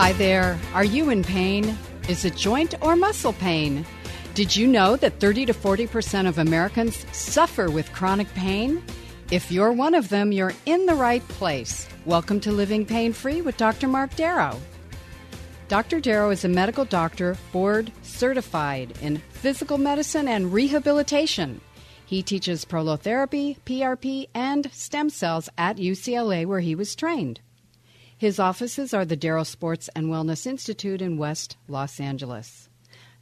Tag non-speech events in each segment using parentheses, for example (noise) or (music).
Hi there. Are you in pain? Is it joint or muscle pain? Did you know that 30 to 40% of Americans suffer with chronic pain? If you're one of them, you're in the right place. Welcome to Living Pain Free with Dr. Mark Darrow. Dr. Darrow is a medical doctor, board certified in physical medicine and rehabilitation. He teaches prolotherapy, PRP, and stem cells at UCLA, where he was trained. His offices are the Darrow Sports and Wellness Institute in West Los Angeles.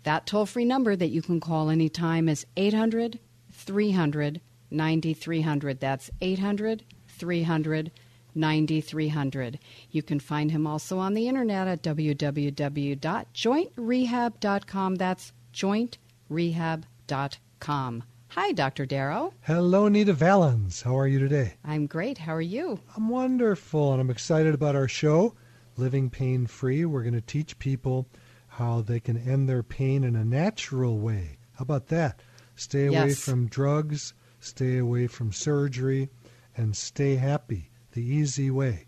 That toll free number that you can call anytime is 800 300 9300. That's 800 300 9300. You can find him also on the internet at www.jointrehab.com. That's jointrehab.com. Hi, Dr. Darrow. Hello, Nita Valens. How are you today? I'm great. How are you? I'm wonderful, and I'm excited about our show, Living Pain Free. We're going to teach people how they can end their pain in a natural way. How about that? Stay away Yes. from drugs, stay away from surgery, and stay happy the easy way.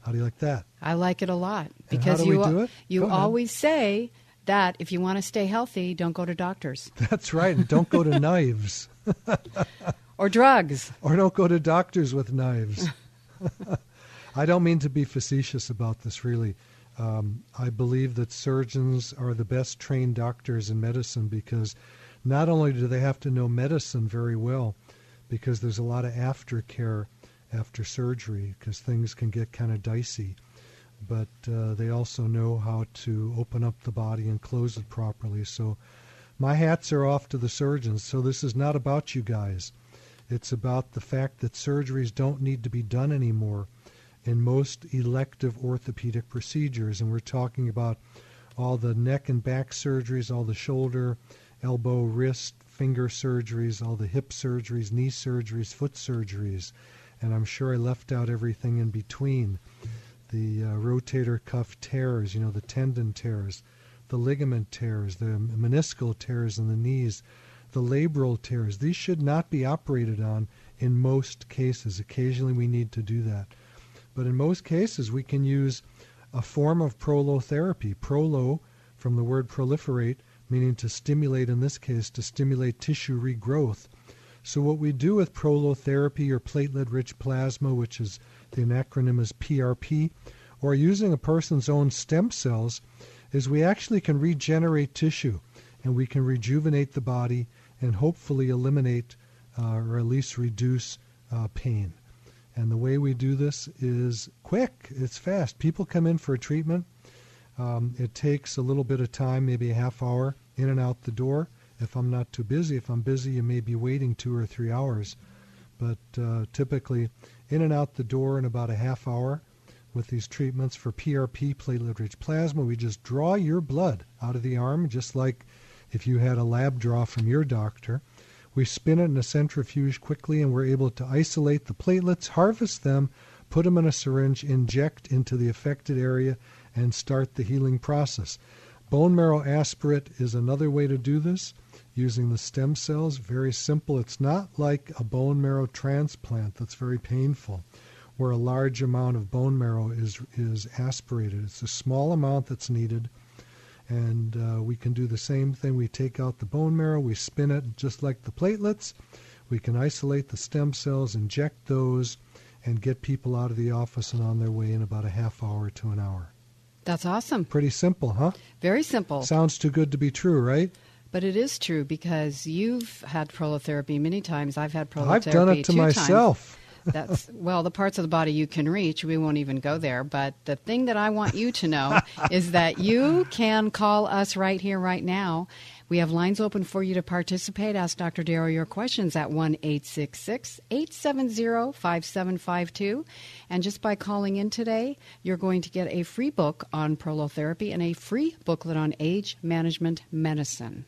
How do you like that? I like it a lot because you do it? you Go ahead. always say that if you want to stay healthy, don't go to doctors (laughs) That's right. And don't go to (laughs) knives. or drugs. or don't go to doctors with knives. (laughs) I don't mean to be facetious about this, really. Um, I believe that surgeons are the best trained doctors in medicine because not only do they have to know medicine very well, because there's a lot of aftercare after surgery, because things can get kind of dicey, but uh, they also know how to open up the body and close it properly. So my hats are off to the surgeons. So this is not about you guys. It's about the fact that surgeries don't need to be done anymore in most elective orthopedic procedures. And we're talking about all the neck and back surgeries, all the shoulder, elbow, wrist, finger surgeries, all the hip surgeries, knee surgeries, foot surgeries. And I'm sure I left out everything in between the uh, rotator cuff tears, you know, the tendon tears, the ligament tears, the meniscal tears in the knees, the labral tears. These should not be operated on in most cases. Occasionally we need to do that. But in most cases, we can use a form of prolotherapy. Prolo, from the word proliferate, meaning to stimulate, in this case, to stimulate tissue regrowth. So, what we do with prolotherapy or platelet rich plasma, which is the acronym is PRP, or using a person's own stem cells, is we actually can regenerate tissue and we can rejuvenate the body and hopefully eliminate uh, or at least reduce uh, pain. And the way we do this is quick, it's fast. People come in for a treatment. Um, it takes a little bit of time, maybe a half hour, in and out the door. If I'm not too busy, if I'm busy, you may be waiting two or three hours. But uh, typically, in and out the door in about a half hour with these treatments for PRP, platelet rich plasma. We just draw your blood out of the arm, just like if you had a lab draw from your doctor. We spin it in a centrifuge quickly, and we're able to isolate the platelets, harvest them, put them in a syringe, inject into the affected area, and start the healing process. Bone marrow aspirate is another way to do this using the stem cells. Very simple. It's not like a bone marrow transplant that's very painful, where a large amount of bone marrow is, is aspirated. It's a small amount that's needed. And uh, we can do the same thing. We take out the bone marrow, we spin it just like the platelets. We can isolate the stem cells, inject those, and get people out of the office and on their way in about a half hour to an hour. That's awesome. Pretty simple, huh? Very simple. Sounds too good to be true, right? But it is true because you've had prolotherapy many times. I've had prolotherapy I've done it to myself. (laughs) That's well, the parts of the body you can reach. We won't even go there. But the thing that I want you to know (laughs) is that you can call us right here, right now. We have lines open for you to participate. Ask Dr. Darrow your questions at 1 870 5752. And just by calling in today, you're going to get a free book on prolotherapy and a free booklet on age management medicine.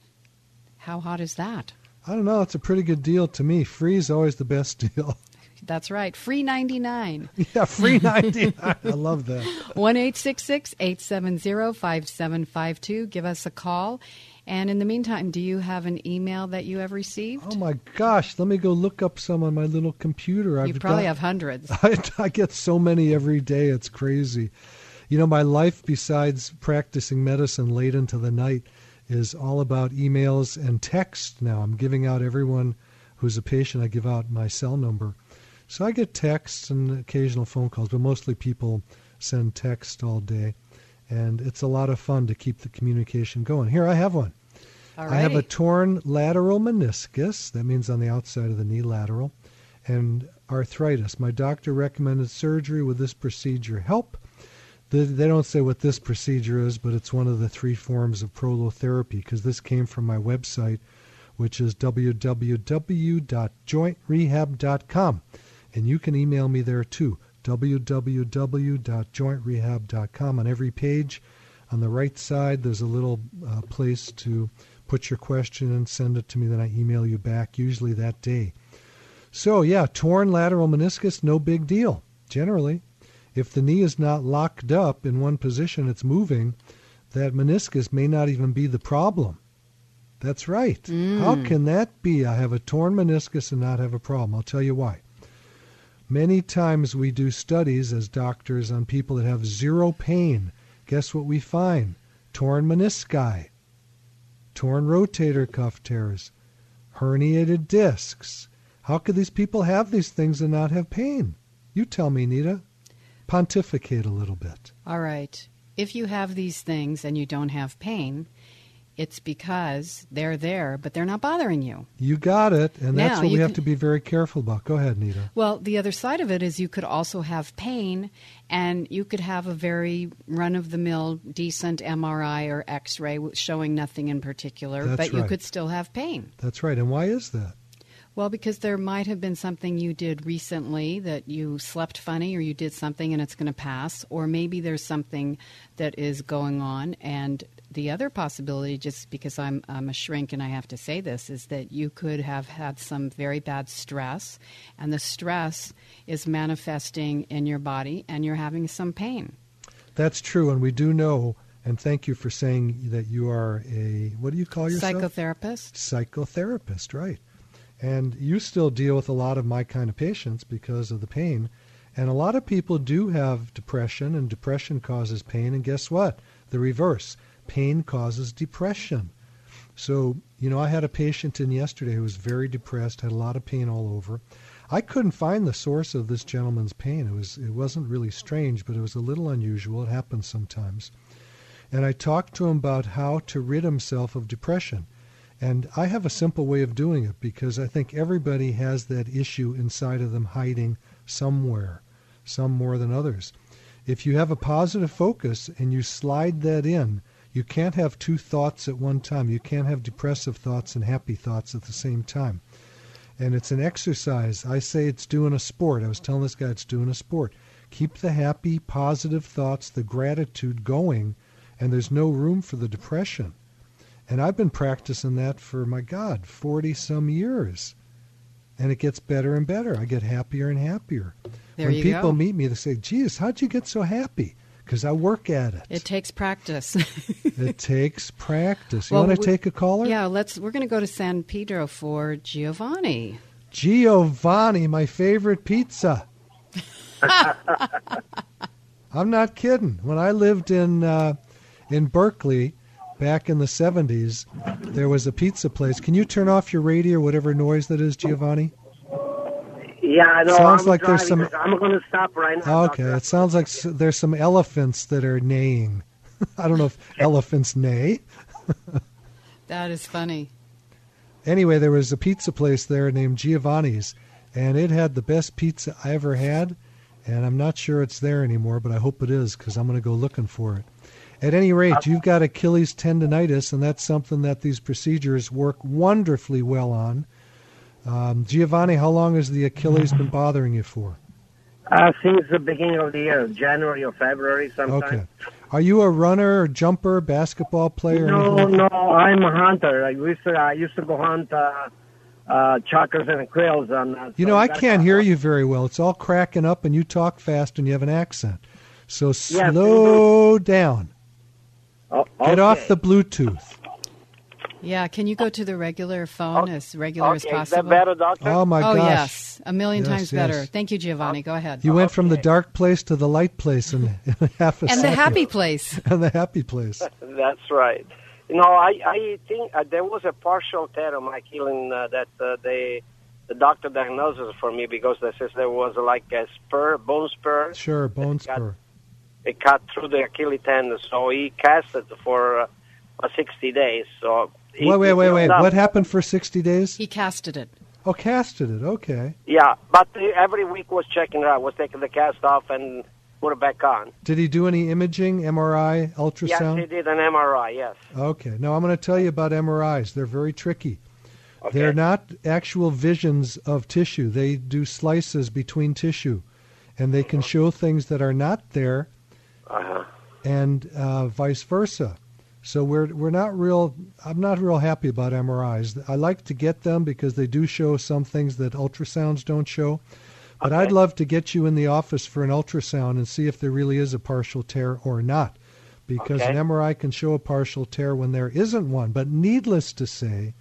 How hot is that? I don't know. It's a pretty good deal to me. Free is always the best (laughs) deal. That's right. Free 99. (laughs) Yeah, free 99. I love that. (laughs) 1 870 5752. Give us a call. And in the meantime, do you have an email that you have received? Oh my gosh, let me go look up some on my little computer. You I've probably got, have hundreds. (laughs) I, I get so many every day. It's crazy. You know, my life besides practicing medicine late into the night is all about emails and text now. I'm giving out everyone who's a patient, I give out my cell number. So I get texts and occasional phone calls, but mostly people send text all day. And it's a lot of fun to keep the communication going. Here, I have one. I have a torn lateral meniscus. That means on the outside of the knee, lateral. And arthritis. My doctor recommended surgery. Will this procedure help? They, they don't say what this procedure is, but it's one of the three forms of prolotherapy because this came from my website, which is www.jointrehab.com. And you can email me there too, www.jointrehab.com. On every page on the right side, there's a little uh, place to put your question and send it to me. Then I email you back, usually that day. So, yeah, torn lateral meniscus, no big deal, generally. If the knee is not locked up in one position, it's moving, that meniscus may not even be the problem. That's right. Mm. How can that be? I have a torn meniscus and not have a problem. I'll tell you why. Many times we do studies as doctors on people that have zero pain. Guess what we find? Torn menisci, torn rotator cuff tears, herniated discs. How could these people have these things and not have pain? You tell me, Nita. Pontificate a little bit. All right. If you have these things and you don't have pain, it's because they're there, but they're not bothering you. You got it, and that's Now, what we you have to be very careful about. Go ahead, Nita. Well, the other side of it is you could also have pain, and you could have a very run of the mill, decent MRI or X ray showing nothing in particular, That's but you could still have pain. That's right. And why is that? Well, because there might have been something you did recently that you slept funny or you did something and it's going to pass, or maybe there's something that is going on. And the other possibility, just because I'm, I'm a shrink and I have to say this, is that you could have had some very bad stress, and the stress is manifesting in your body and you're having some pain. That's true, and we do know. And thank you for saying that you are a what do you call yourself? Psychotherapist? psychotherapist, right? And you still deal with a lot of my kind of patients because of the pain. And a lot of people do have depression, and depression causes pain. And guess what? The reverse pain causes depression. So, you know, I had a patient in yesterday who was very depressed, had a lot of pain all over. I couldn't find the source of this gentleman's pain. It was it wasn't really strange, but it was a little unusual. It happens sometimes. And I talked to him about how to rid himself of depression. And I have a simple way of doing it because I think everybody has that issue inside of them hiding somewhere, some more than others. If you have a positive focus and you slide that in, you can't have two thoughts at one time. You can't have depressive thoughts and happy thoughts at the same time. And it's an exercise. I say it's doing a sport. I was telling this guy it's doing a sport. Keep the happy, positive thoughts, the gratitude going, and there's no room for the depression. And I've been practicing that for, my God, 40 some years. And it gets better and better. I get happier and happier. There when people go. meet me, they say, geez, how'd you get so happy? Because I work at it. It takes practice. (laughs) it takes practice. You Well, want to take a caller? yeah, let's. We're going to go to San Pedro for Giovanni. Giovanni, my favorite pizza. (laughs) I'm not kidding. When I lived in uh, in Berkeley back in the 70s, there was a pizza place. Can you turn off your radio whatever noise that is, Giovanni? Yeah, I know. Sounds I'm like there's some- I'm going to stop right now. Oh, okay, it sounds like s- there's some elephants that are neighing. (laughs) I don't know if elephants neigh. (laughs) That is funny. Anyway, there was a pizza place there named Giovanni's, and it had the best pizza I ever had. And I'm not sure it's there anymore, but I hope it is because I'm going to go looking for it. At any rate, you've got Achilles tendonitis, and that's something that these procedures work wonderfully well on. Um, Giovanni, how long has the Achilles been bothering you for? Uh, since the beginning of the year, January or February sometime. Okay. Are you a runner, or jumper, basketball player? No, anything? no, I'm a hunter. I used to, I used to go hunt uh, uh, chukars and quails. And, uh, You so know, I can't hear you very well. It's all cracking up, and you talk fast, and you have an accent. So Yes, slow down. Oh, Get off the Bluetooth. Yeah, can you go to the regular phone as regular as Okay, is possible? that better, doctor? Oh my oh gosh! yes, a million Yes, times yes. better. Thank you, Giovanni. Go ahead. You went from the dark place to the light place in, (laughs) in half a and the happy place. (laughs) and the happy place. (laughs) That's right. You know, I I think uh, there was a partial tear on my Achilles uh, that uh, they the doctor diagnosed it for me because they says there was like a spur, bone spur. Sure, bone Got- spur. It cut through the Achilles tendon, so he casted for uh, 60 days. So he- Wait, wait, wait, wait. healed. What happened for 60 days? He casted it. Oh, casted it. Okay. Yeah, but every week was checking it out, was taking the cast off and put it back on. Did he do any imaging, MRI, ultrasound? Yes, he did an MRI. Yes. Okay. Now I'm going to tell you about MRIs. They're very tricky. Okay. They're not actual visions of tissue. They do slices between tissue, and they can show things that are not there, Uh-huh. and uh, vice versa. So we're we're not real. I'm not real happy about MRIs. I like to get them because they do show some things that ultrasounds don't show. But I'd love to get you in the office for an ultrasound and see if there really is a partial tear or not, because Okay. an MRI can show a partial tear when there isn't one. But needless to say,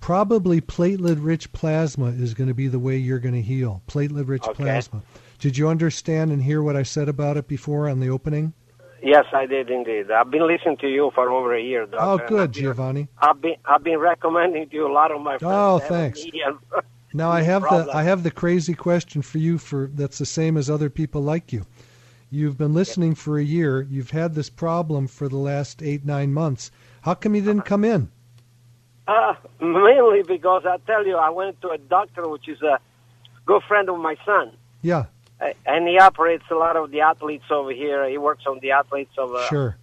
probably platelet-rich plasma is going to be the way you're going to heal. Platelet-rich Okay. plasma. Did you understand and hear what I said about it before on the opening? Yes, I did indeed. I've been listening to you for over a year, doctor. Oh, good, I've been- Giovanni. I've been I've been recommending to you a lot of my friends. Oh, thanks. (laughs) Now I (laughs) have the. I have the crazy question for you for that's the same as other people like you. You've been listening for a year. You've had this problem for the last eight nine months. How come you didn't come in? Uh, mainly because I tell you, I went to a doctor, which is a good friend of my son, Yeah, and he operates a lot of the athletes over here. He works on the athletes of, uh, sure.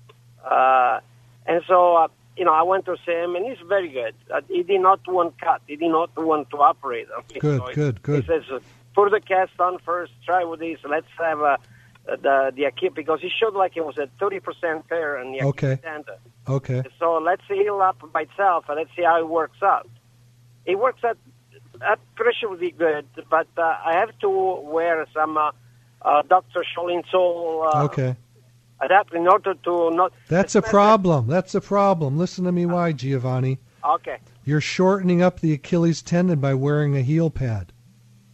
uh, and so uh, you know, I went to see him, and he's very good. Uh, he did not want cut. He did not want to operate. me. Good, So he- good, good. He says, uh, put the cast on first. Try with this. Let's have uh, the the Achilles because he showed like it was a thirty percent tear in the Okay. tendon. Okay. So let's heal up by itself and let's see how it works out. It works out, that pressure would be good, but uh, I have to wear some uh, uh, Dr. Scholl's insole uh, Okay. adapter in order to not. That's a problem. That's a problem. Listen to me why, Giovanni. Okay, You're shortening up the Achilles tendon by wearing a heel pad.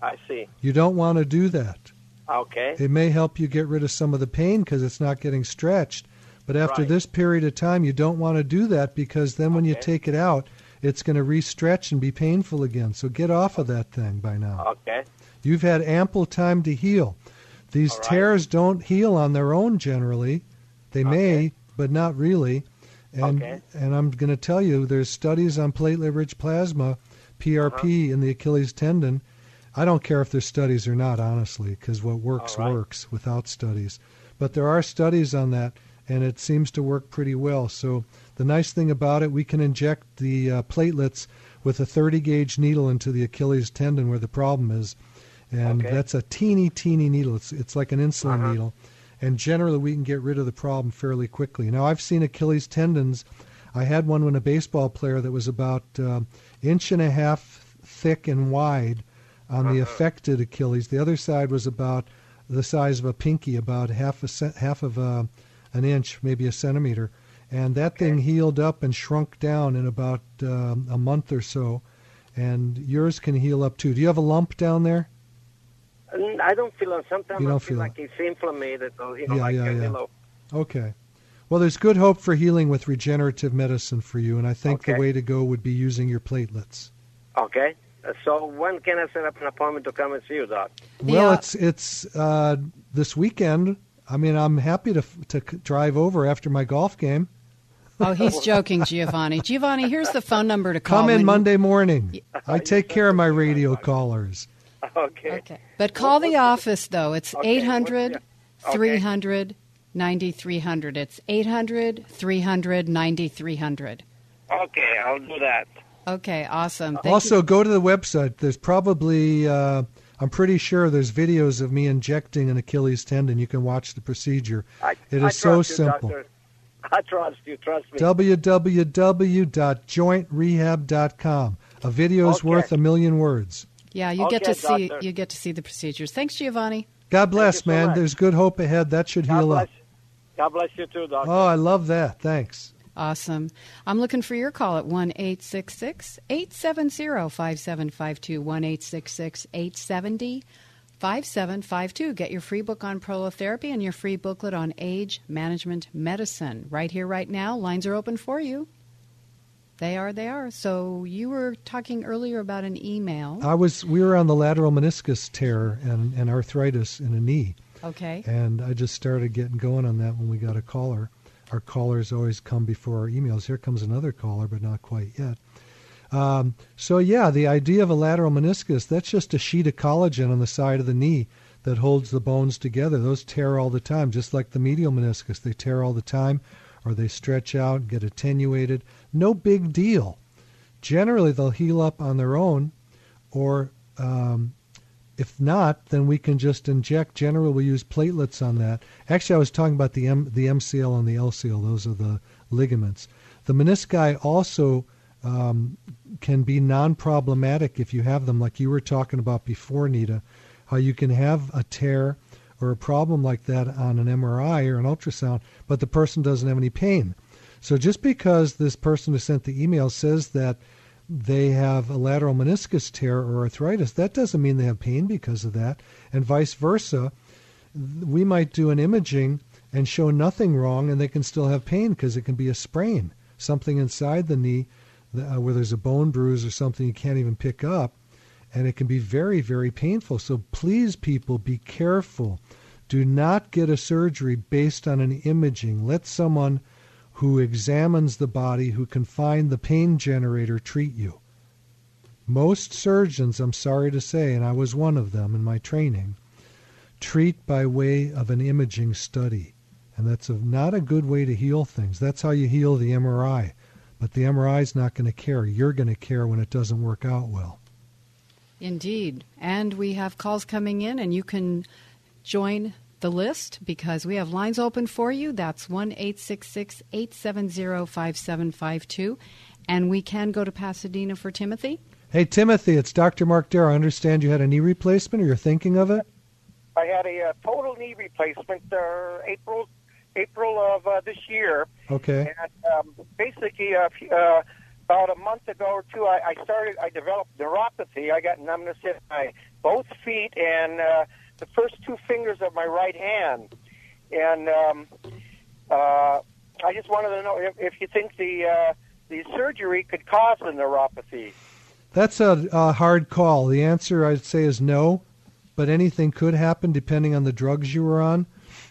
I see. You don't want to do that. Okay, It may help you get rid of some of the pain because it's not getting stretched. But after Right. this period of time, you don't want to do that because then when you take it out, it's going to re-stretch and be painful again. So get off of that thing by now. okay, You've had ample time to heal. These right. tears don't heal on their own generally. They may, but not really. And Okay. and I'm going to tell you, there's studies on platelet-rich plasma, PRP, Uh-huh. in the Achilles tendon. I don't care if there's studies or not, honestly, because what works right. works without studies. But there are studies on that, and it seems to work pretty well. So the nice thing about it, we can inject the uh, platelets with a 30 gauge needle into the Achilles tendon where the problem is, and Okay. that's a teeny teeny needle. It's it's like an insulin Uh-huh. needle, and generally we can get rid of the problem fairly quickly. Now I've seen Achilles tendons. I had one when a baseball player that was about um, inch and a half thick and wide on the Uh-huh. affected Achilles. The other side was about the size of a pinky, about half a half of a, an inch, maybe a centimeter, and that thing healed up and shrunk down in about um, a month or so. And yours can heal up too. Do you have a lump down there? I don't feel it. Sometimes You I don't feel feel like it's inflamed or you know, Yeah, like yeah, yeah. Okay. Well, there's good hope for healing with regenerative medicine for you, and I think the way to go would be using your platelets. Okay. Uh, So when can I set up an appointment to come and see you, Doc? Well, Yeah. it's it's uh, this weekend. I mean, I'm happy to to drive over after my golf game. Oh, he's joking, Giovanni. Giovanni, here's the phone number to call. Come in when- Monday morning. I take care of my radio callers. Okay. Okay. But call the office, though. It's Okay, 800 what's the- okay. 300 9300. It's 800 300 9300. Okay, I'll do that. Okay, awesome. Thank also, you. go to the website. There's probably, uh, I'm pretty sure there's videos of me injecting an Achilles tendon. You can watch the procedure. I, It I is so trust you, simple. doctor. (laughs) I trust you. Trust me. www.jointrehab.com. A video's Okay. worth a million words. Yeah, you get Okay, to see doctor. you get to see the procedures. Thanks, Giovanni. God bless, so man. much. There's good hope ahead. That should God heal bless. up. God bless you too, doctor. Oh, I love that. Thanks. Awesome. I'm looking for your call at 1 870 5752. 1 870 5752. Get your free book on prolotherapy and your free booklet on age management medicine. Right here, right now. Lines are open for you. They are, they are. So you were talking earlier about an email. I was. We were on the lateral meniscus tear and, and arthritis in a knee, Okay. and I just started getting going on that when we got a caller. Our callers always come before our emails. Here comes another caller, but not quite yet. Um, so yeah, the idea of a lateral meniscus, that's just a sheet of collagen on the side of the knee that holds the bones together. Those tear all the time, just like the medial meniscus. They tear all the time or they stretch out, get attenuated. No big deal. Generally, they'll heal up on their own, or um, if not, then we can just inject. Generally, we use platelets on that. Actually, I was talking about the M, the MCL and the LCL. Those are the ligaments. The menisci also um, can be non-problematic if you have them, like you were talking about before, Nita. How you can have a tear or a problem like that on an MRI or an ultrasound, but the person doesn't have any pain. So just because this person who sent the email says that they have a lateral meniscus tear or arthritis, that doesn't mean they have pain because of that, and vice versa. We might do an imaging and show nothing wrong, and they can still have pain because it can be a sprain, something inside the knee uh, where there's a bone bruise or something you can't even pick up, and it can be very, very painful. So please, people, be careful. Do not get a surgery based on an imaging. Let someone who examines the body, who can find the pain generator, treat you. Most surgeons, I'm sorry to say, and I was one of them in my training, treat by way of an imaging study. And that's a, not a good way to heal things. That's how you heal the MRI. But the MRI is not going to care. You're going to care when it doesn't work out well. Indeed. And we have calls coming in, and you can join the list because we have lines open for you. That's 1 870 5752. And we can go to Pasadena for Timothy. Hey, Timothy, it's Dr. Mark Darrow. I understand you had a knee replacement or you're thinking of it? I had a uh, total knee replacement uh, April April of uh, this year, Okay. and um, basically uh, uh, about a month ago or two, I, I started. I developed neuropathy. I got numbness in my both feet and uh, the first two fingers of my right hand, and um, uh, I just wanted to know if, if you think the uh, the surgery could cause the neuropathy. That's a, a hard call. The answer I'd say is no, but anything could happen depending on the drugs you were on.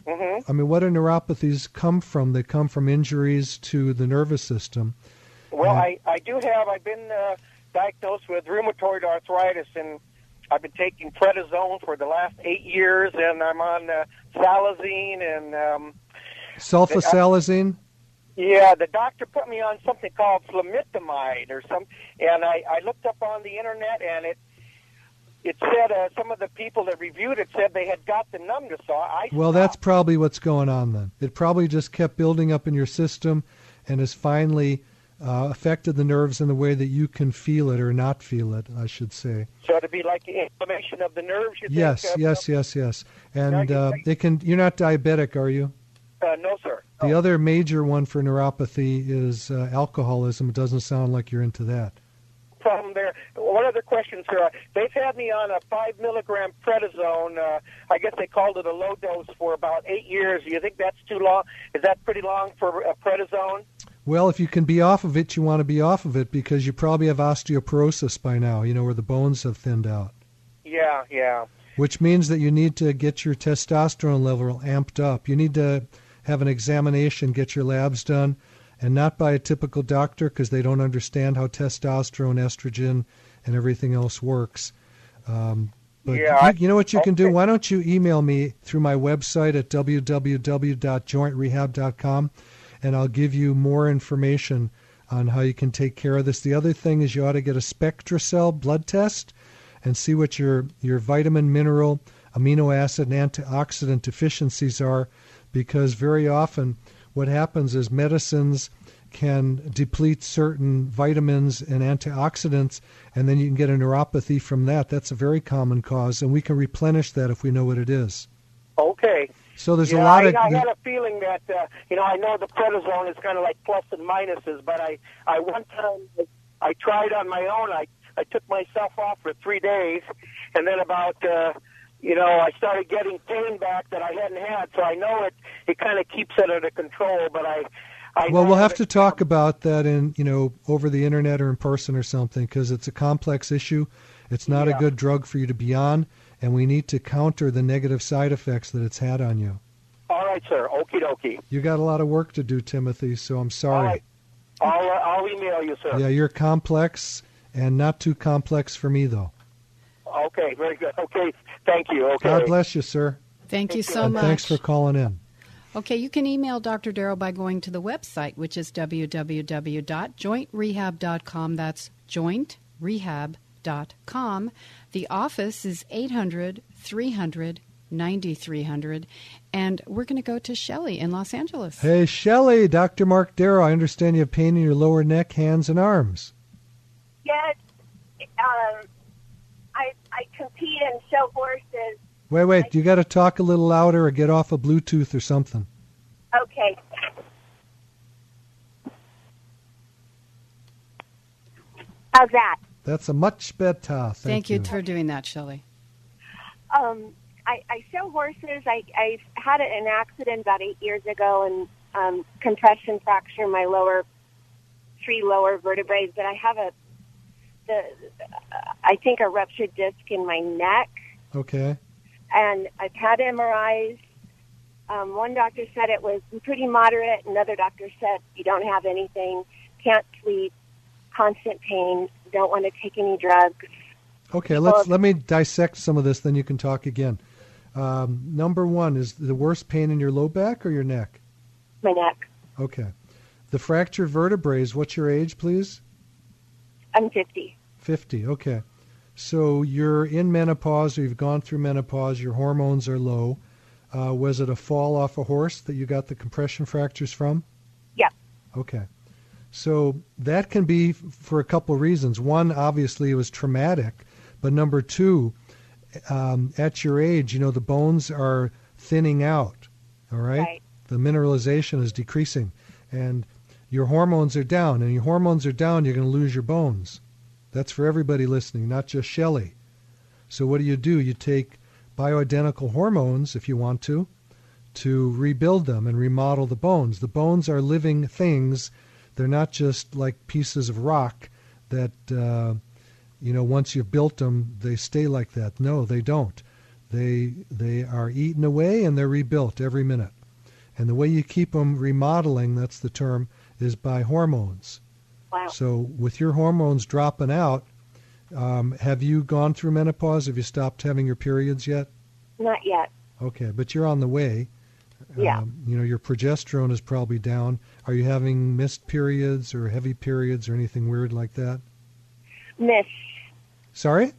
Hmm I mean, what do neuropathies come from? They come from injuries to the nervous system. Well. I, I do have. I've been uh, diagnosed with rheumatoid arthritis, and I've been taking prednisone for the last eight years, and I'm on uh, salazine, and um, Sulfasalazine? yeah, the doctor put me on something called flamitamide or some, and I, I looked up on the internet, and it it said uh, some of the people that reviewed it said they had got the numbness. I Well, that's probably what's going on then. It probably just kept building up in your system and has finally uh, affected the nerves in the way that you can feel it or not feel it, I should say. so it'd be like the inflammation of the nerves. You Yes, think, uh, yes, yes, yes. And uh, it can. You're not diabetic, are you? Uh, no, sir. The other major one for neuropathy is uh, alcoholism. It doesn't sound like you're into that. There. One other question, sir. They've had me on a five milligram prednisone. Uh, I guess they called it a low dose for about eight years. Do you think that's too long? Is that pretty long for a prednisone? Well, if you can be off of it, you want to be off of it because you probably have osteoporosis by now, you know, where the bones have thinned out, Yeah, yeah. which means that you need to get your testosterone level amped up. You need to have an examination, get your labs done, and not by a typical doctor because they don't understand how testosterone, estrogen, and everything else works. Um, But Yeah, you, you know what you can do? Why don't you email me through my website at www.jointrehab.com and I'll give you more information on how you can take care of this. The other thing is you ought to get a SpectraCell blood test and see what your, your vitamin, mineral, amino acid, and antioxidant deficiencies are because very often what happens is medicines can deplete certain vitamins and antioxidants, and then you can get a neuropathy from that. That's a very common cause, and we can replenish that if we know what it is. Okay. So there's a lot I, of I had a feeling that uh, you know I know the prednisone is kind of like plus and minuses, but I I one time I tried on my own. I I took myself off for three days, and then about uh, you know I started getting pain back that I hadn't had. So I know it it kind of keeps it under control, but I. I well, we'll have to talk about that in you know over the internet or in person or something because it's a complex issue. It's not Yeah. a good drug for you to be on, and we need to counter the negative side effects that it's had on you. All right, sir. Okie dokie. You got a lot of work to do, Timothy. So I'm sorry. right. I'll uh, I'll email you, sir. Yeah, you're complex and not too complex for me though. Okay, very good. Okay, thank you. Okay. God bless you, sir. Thank you so and much. thanks for calling in. Okay, you can email Dr. Darrow by going to the website, which is www.jointrehab.com. That's jointrehab.com. The office is 800 300 9300. And we're going to go to Shelley in Los Angeles. Hey, Shelley, Dr. Mark Darrow. I understand you have pain in your lower neck, hands, and arms. Yes, um, I I compete in show horses. Wait, wait. You got to talk a little louder or get off a Bluetooth or something. Okay. How's that? That's a much better. Thank, Thank you for doing that, Shelley. Um, I, I show horses. I I had an accident about eight years ago and um, compression fracture my lower three lower vertebrae. But I have a the I think a ruptured disc in my neck. Okay. and I've had MRIs. Um, one doctor said it was pretty moderate. Another doctor said you don't have anything, can't sleep, constant pain, don't want to take any drugs. Okay, let's let me dissect some of this. Then you can talk again. Um, number one is the worst pain in your low back or your neck. My neck. Okay. The fractured vertebrae. Is What's your age, please? I'm 50. Fifty. Okay. So you're in menopause, or you've gone through menopause. Your hormones are low. Uh, was it a fall off a horse that you got the compression fractures from? Yeah. Okay. So that can be f- for a couple reasons. One, obviously, it was traumatic, but number two, um, at your age, you know, the bones are thinning out. All right? Right. The mineralization is decreasing, and your hormones are down. And your hormones are down, you're going to lose your bones. That's for everybody listening, not just Shelley. So what do you do? You take bioidentical hormones, if you want to, to rebuild them and remodel the bones. The bones are living things. They're not just like pieces of rock that, uh, you know, once you've built them, they stay like that. No, they don't. They they are eaten away and they're rebuilt every minute. And the way you keep them remodeling, that's the term, is by hormones. Wow. So with your hormones dropping out, um, have you gone through menopause? Have you stopped having your periods yet? Not yet. Okay, but you're on the way. Yeah. Um, you know, your progesterone is probably down. Are you having missed periods or heavy periods or anything weird like that? Missed. Sorry?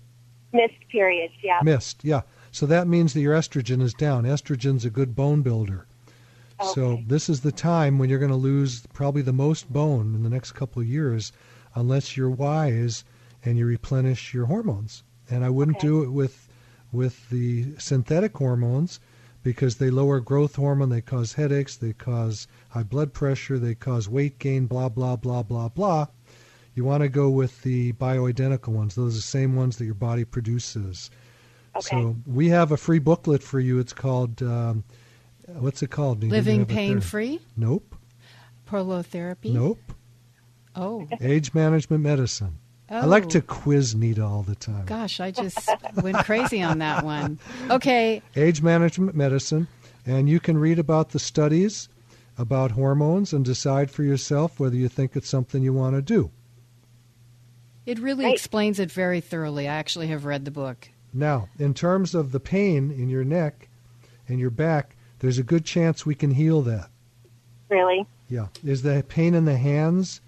Missed periods, yeah. Missed, yeah. So that means that your estrogen is down. Estrogen's a good bone builder. So this is the time when you're going to lose probably the most bone in the next couple of years unless you're wise and you replenish your hormones. And I wouldn't Okay. do it with with the synthetic hormones because they lower growth hormone, they cause headaches, they cause high blood pressure, they cause weight gain, blah blah blah blah blah. You want to go with the bioidentical ones. Those are the same ones that your body produces. Okay. So we have a free booklet for you. It's called um, what's it called? You didn't Living have it pain free? Nope. Prolotherapy? Nope. Oh. Age management medicine. I oh. like Oh. to quiz Nita all the time. Gosh, I just went crazy on that one. Okay, Age management medicine, and you can read about the studies about hormones and decide for yourself whether you think it's something you want to do. it really Right. explains it very thoroughly. I actually have read the book. Now, in terms of the pain in your neck and your back, there's a good chance we can heal that. Really? Yeah. Is the pain in the hands?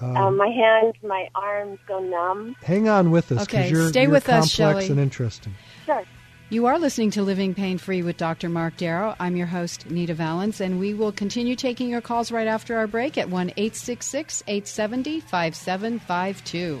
Um, Um, my hands, my arms go numb. hang on with us because Okay, you're, stay you're with complex us, Shelley. and interesting. Sure. You are listening to Living Pain Free with Dr. Mark Darrow. I'm your host, Nita Valens, and we will continue taking your calls right after our break at 1 866 870 5752.